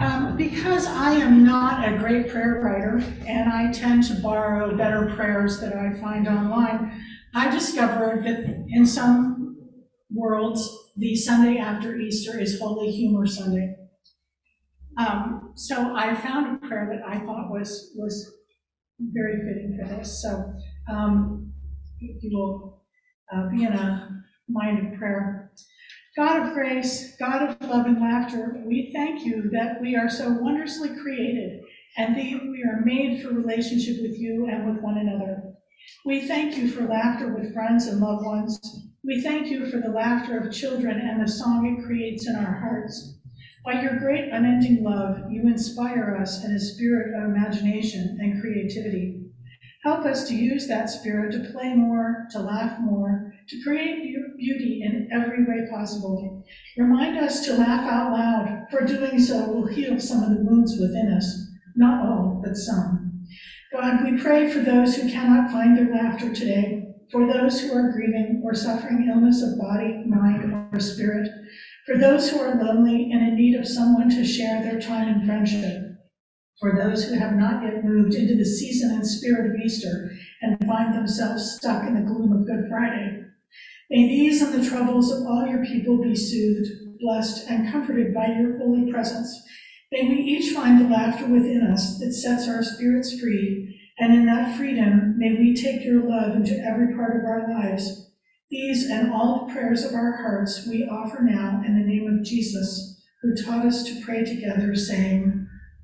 Um, because I am not a great prayer writer and I tend to borrow better prayers that I find online, I discovered that in some worlds, the Sunday after Easter is Holy Humor Sunday. Um, so I found a prayer that I thought was was very fitting for this. So um, you will uh, be in a mind of prayer. God of grace, God of love and laughter, we thank you that we are so wondrously created and that we are made for relationship with you and with one another. We thank you for laughter with friends and loved ones. We thank you for the laughter of children and the song it creates in our hearts. By your great unending love, you inspire us in a spirit of imagination and creativity. Help us to use that spirit to play more, to laugh more, to create beauty in every way possible. Remind us to laugh out loud, for doing so will heal some of the wounds within us, not all, but some. God, we pray for those who cannot find their laughter today, for those who are grieving or suffering illness of body, mind, or spirit, for those who are lonely and in need of someone to share their time and friendship, for those who have not yet moved into the season and spirit of Easter and find themselves stuck in the gloom of Good Friday. May these and the troubles of all your people be soothed, blessed, and comforted by your holy presence. May we each find the laughter within us that sets our spirits free, and in that freedom, may we take your love into every part of our lives these and all the prayers of our hearts we offer now in the name of Jesus, who taught us to pray together, saying,